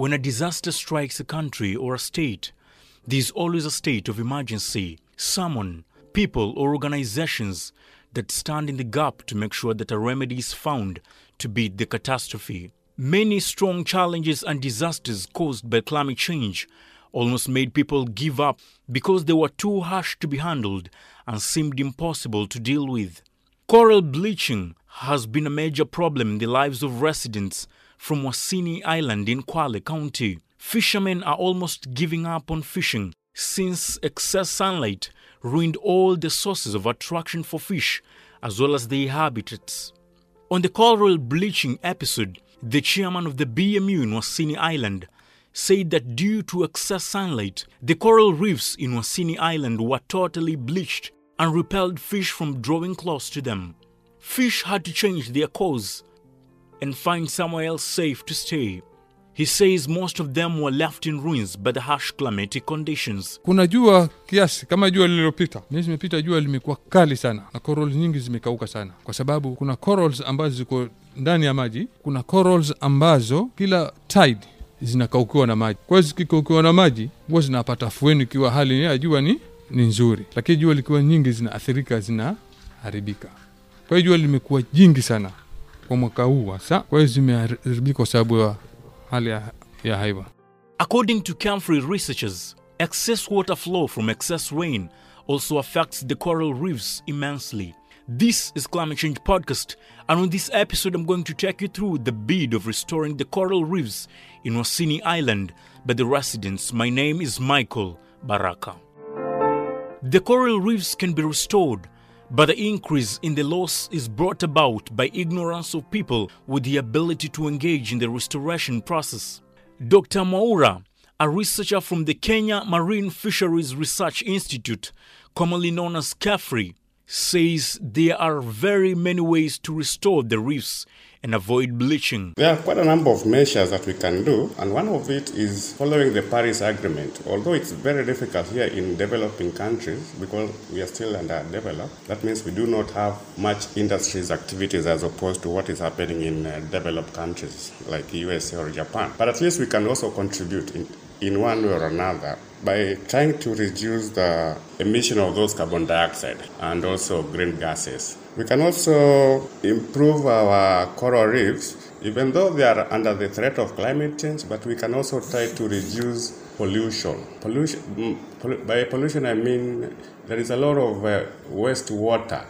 When a disaster strikes a country or a state, there's always a state of emergency, someone, people, or organizations that stand in the gap to make sure that a remedy is found to beat the catastrophe. Many strong challenges and disasters caused by climate change almost made people give up because they were too harsh to be handled and seemed impossible to deal with. Coral bleaching has been a major problem in the lives of residents from Wasini Island in Kwale County. Fishermen are almost giving up on fishing since excess sunlight ruined all the sources of attraction for fish as well as their habitats. On the coral bleaching episode, the chairman of the BMU in Wasini Island said that due to excess sunlight, the coral reefs in Wasini Island were totally bleached and repelled fish from drawing close to them. Fish had to change their course and find somewhere else safe to stay. He says most of them were left in ruins by the harsh climatic conditions. kuna jua kiasi kama jua lililopita. Miezi imepita jua limekuwa kali sana na corals nyingi zimekauka sana. Kwa sababu kuna corals ambazo ziko ndani ya maji kuna corals ambazo kila tide zinakaukiwa na maji. Kwa hiyo zikikaukiwa na maji huwa zinapata fueni ikiwa hali ya jua ni, ni nzuri. Lakini jua likiwa nyingi zinaathirika zinaharibika. Kwa hiyo jua limekuwa jingi sana kwa mwaka huu hasa kwa hiyo zimeharibika kwa sababu ya hali ya, According to KMFRI researchers, excess water flow from excess rain also affects the coral reefs immensely. This is Climate Change Podcast, and on this episode, I'm going to take you through the bid of restoring the coral reefs in Wasini Island by the residents. My name is Michael Baraka. The coral reefs can be restored, but the increase in the loss is brought about by ignorance of people with the ability to engage in the restoration process. Dr. Maura, a researcher from the Kenya Marine Fisheries Research Institute, commonly known as KMFRI, says there are very many ways to restore the reefs and avoid bleaching. There are quite a number of measures that we can do, and one of it is following the Paris Agreement. Although it's very difficult here in developing countries because we are still underdeveloped, that means we do not have much industries activities as opposed to what is happening in uh, developed countries like the USA or Japan. But at least we can also contribute in, in one way or another by trying to reduce the emission of those carbon dioxide and also green gases. We can also improve our coral reefs, even though they are under the threat of climate change, but we can also try to reduce pollution. Pollution mm, by pollution, I mean there is a lot of uh, wastewater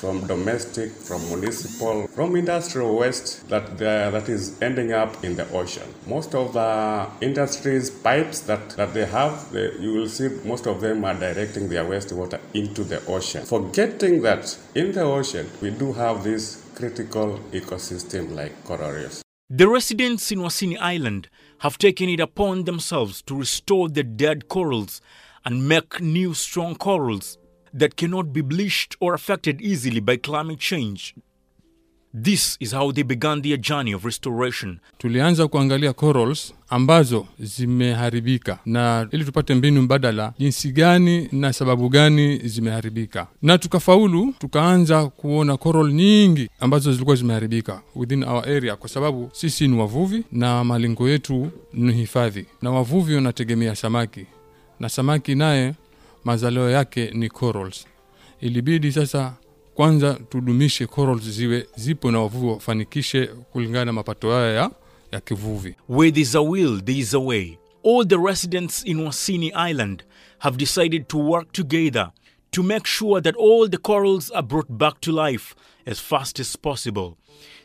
from domestic, from municipal, from industrial waste that that is ending up in the ocean. Most of the industries pipes that, that they have, they, you will see most of them are directing their wastewater into the ocean. Forgetting that in the ocean we do have this critical ecosystem like coral reefs. The residents in Wasini Island have taken it upon themselves to restore the dead corals and make new strong corals that cannot be bleached or affected easily by climate change. This is how they began their journey of restoration. tulianza kuangalia corals ambazo zimeharibika na ili tupate mbinu mbadala jinsi gani na sababu gani zimeharibika na tukafaulu tukaanza kuona coral nyingi ambazo zilikuwa zimeharibika within our area kwa sababu sisi ni wavuvi na malengo yetu ni hifadhi na wavuvi wanategemea samaki na samaki naye mazalio yake ni corals ilibidi sasa kwanza tudumishe corals ziwe zipo na wavuvi wafanikishe kulingana na mapato haya ya, ya kivuvi Where there's a will, there is a way. All the residents in Wasini Island have decided to work together to make sure that all the corals are brought back to life as fast as possible.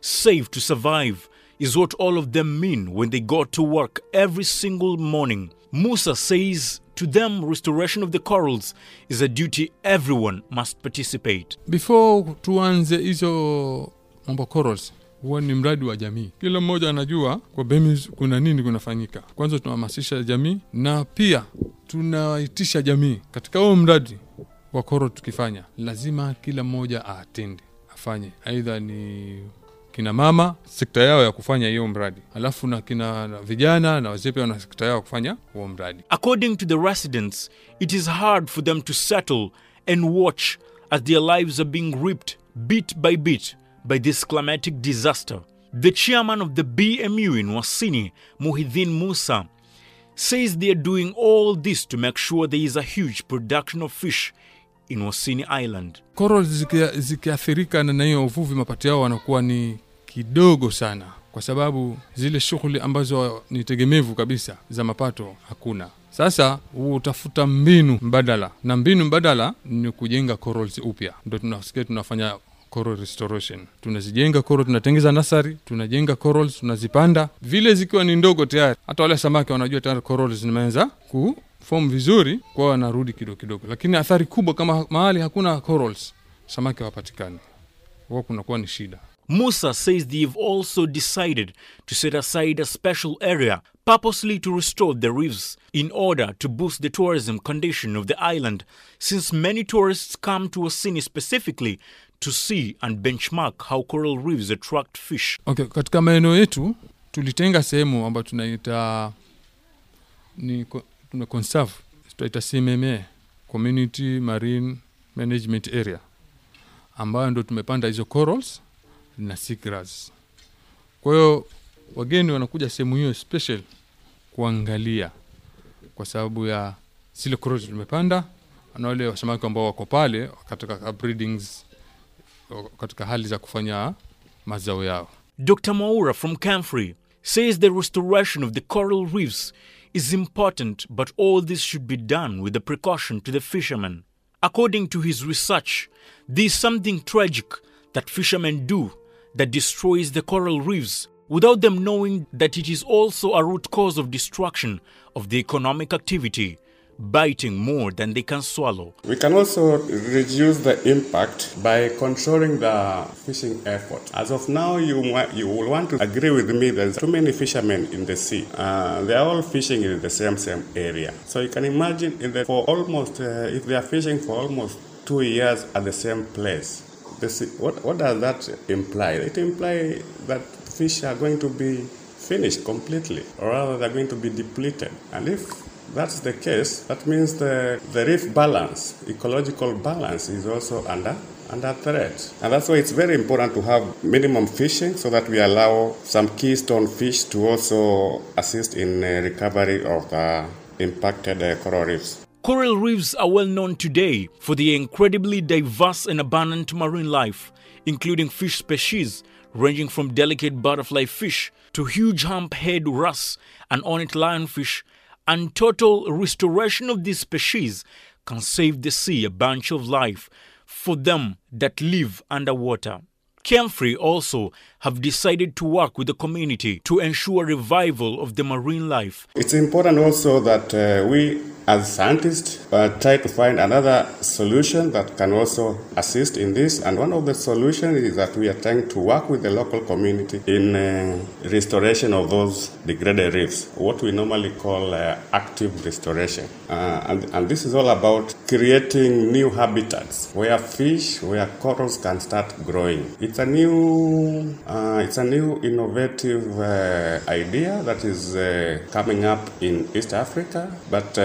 Save to survive is what all of them mean when they go to work every single morning. Musa says to them, restoration of the corals is a duty everyone must participate. before tuanze hizo mambo corals huwa ni mradi wa jamii. Kila mmoja anajua kwa bemis kuna nini kunafanyika. Kwanza tunahamasisha jamii na pia tunaitisha jamii katika huo mradi wa coral tukifanya. Lazima kila mmoja aatende afanye. Aidha ni kina mama sekta yao ya kufanya hiyo mradi alafu na kina na vijana na wazee pia wana sekta yao ya kufanya huo mradi According to the residents, it is hard for them to settle and watch as their lives are being ripped bit by bit by this climatic disaster. The chairman of the BMU in Wasini, Muhidin Musa, says they are doing all this to make sure there is a huge production of fish in Wasini Island. Coral zikiathirika na na hiyo uvuvi, mapato yao wanakuwa ni kidogo sana, kwa sababu zile shughuli ambazo ni tegemevu kabisa za mapato hakuna. Sasa utafuta mbinu mbadala, na mbinu mbadala ni kujenga corals upya, ndo tunasikia tunafanya coral restoration. Tunazijenga coral, tunatengeza nasari, tunajenga corals, tunazipanda vile zikiwa ni ndogo tayari. Hata wale samaki wanajua tayari corals zimeanza ku form vizuri, kwao wanarudi kidogo kidogo, lakini athari kubwa kama mahali hakuna corals, samaki hawapatikani, huwa kunakuwa ni shida. Musa says they've also decided to set aside a special area purposely to restore the reefs in order to boost the tourism condition of the island, since many tourists come to asini specifically to see and benchmark how coral reefs attract fish. Okay, katika maeneo yetu tulitenga sehemu ambayo tunaita ni tuna conserve tunaita CMMA, Community Marine Management Area, ambayo ndo tumepanda hizo corals na seagrass. Kwa hiyo wageni wanakuja sehemu hiyo special kuangalia, kwa sababu ya zile corals tumepanda na wale wasamaki ambao wako pale katika breedings, katika hali za kufanya mazao yao. Dr. Maura from KMFRI says the restoration of the coral reefs is important, but all this should be done with a precaution to the fishermen. According to his research, there is something tragic that fishermen do that destroys the coral reefs without them knowing that it is also a root cause of destruction of the economic activity, biting more than they can swallow. We can also reduce the impact by controlling the fishing effort. As of now, you, you will want to agree with me there's too many fishermen in the sea. Uh, they are all fishing in the same same area. So you can imagine in the, for almost, uh, if they are fishing for almost two years at the same place, sea, what, what does that imply? It implies that fish are going to be finished completely, or rather, they're going to be depleted. And if that's the case, that means the, the reef balance, ecological balance, is also under under threat. And that's why it's very important to have minimum fishing so that we allow some keystone fish to also assist in uh, recovery of the impacted uh, coral reefs. Coral reefs are well known today for their incredibly diverse and abundant marine life, including fish species ranging from delicate butterfly fish to huge humphead wrasse and ornate lionfish, and total restoration of these species can save the sea a bunch of life for them that live underwater. KMFRI also have decided to work with the community to ensure revival of the marine life It's important also that uh, we, as scientists, uh, try to find another solution that can also assist in this. And one of the solutions is that we are trying to work with the local community in uh, restoration of those degraded reefs, what we normally call uh, active restoration. Uh, and, and this is all about creating new habitats where fish, where corals can start growing. It's a new, uh, it's a new innovative uh, idea that is coming up in East Africa, but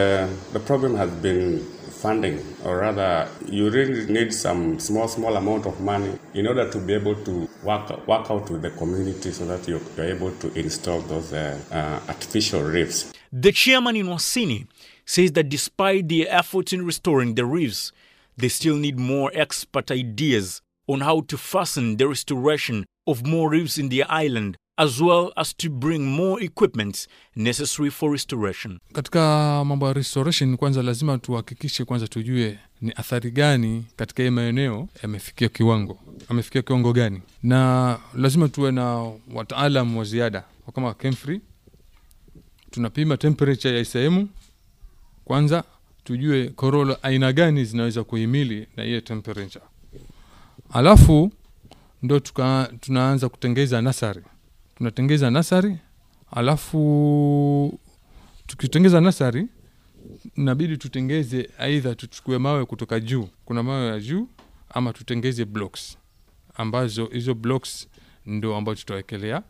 the problem has been funding, or rather, you really need some small, small amount of money in order to be able to work, work out with the community so that you're, you're able to install those uh, uh, artificial reefs. The chairman in Wasini says that despite the efforts in restoring the reefs, they still need more expert ideas on how to fasten the restoration of more reefs in the island, as well as to bring more equipment necessary for restoration. katika mambo ya restoration kwanza lazima tuhakikishe kwanza tujue ni athari gani katika hii maeneo yamefikia kiwango. Amefikia kiwango gani? Na lazima tuwe na wataalam wa ziada. Kama KEMFRI. tunapima temperature ya sehemu. Kwanza tujue korolo aina gani zinaweza kuhimili na hiyo temperature. Alafu ndo tuka, tunaanza kutengeza nasari tunatengeza nasari alafu tukitengeza nasari nabidi tutengeze aidha tuchukue mawe kutoka juu kuna mawe ya juu ama tutengeze blocks ambazo hizo blocks ndo ambazo tutawekelea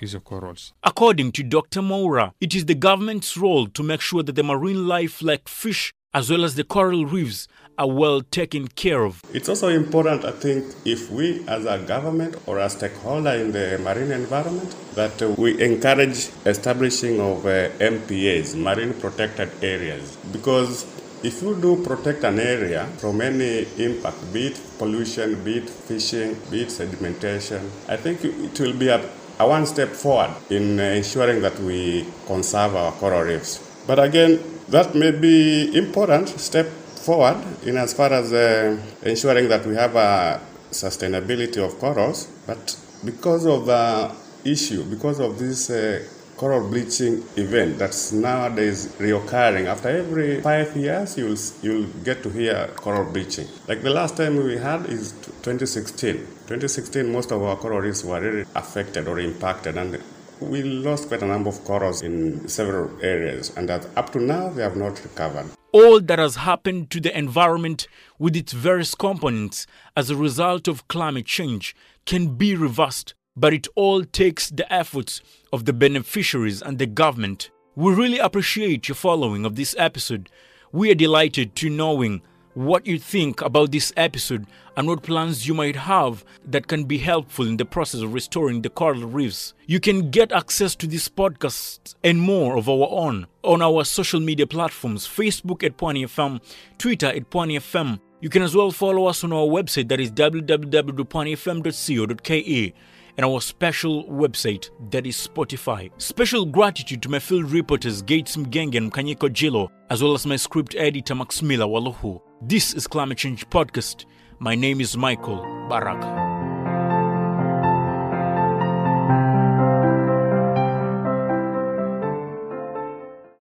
hizo corals According to Dr. Moura, it is the government's role to make sure that the marine life like fish as well as the coral reefs are well taken care of. It's also important, I think, if we as a government or a stakeholder in the marine environment, that uh, we encourage establishing of uh, MPAs, marine protected areas, because if you do protect an area from any impact, be it pollution, be it fishing, be it sedimentation, I think it will be a, a one step forward in uh, ensuring that we conserve our coral reefs. But again, that may be important step forward in as far as uh, ensuring that we have a sustainability of corals. But because of the issue, because of this uh, coral bleaching event that's nowadays reoccurring, after every five years, you'll you'll get to hear coral bleaching. Like the last time we had is 2016. 2016, most of our coral reefs were really affected or impacted, and we lost quite a number of corals in several areas, and that up to now they have not recovered. All that has happened to the environment with its various components as a result of climate change can be reversed, but it all takes the efforts of the beneficiaries and the government. We really appreciate your following of this episode. We are delighted to knowing what you think about this episode and what plans you might have that can be helpful in the process of restoring the coral reefs. You can get access to this podcast and more of our own on our social media platforms Facebook at Pwani FM, Twitter at Pwani FM. You can as well follow us on our website that is www.pwanifm.co.ke and our special website that is Spotify. Special gratitude to my field reporters Gates Mgenge and Mkanyiko Jilo, as well as my script editor Max Miller Waluhu. This is Climate Change Podcast. My name is Michael Baraka.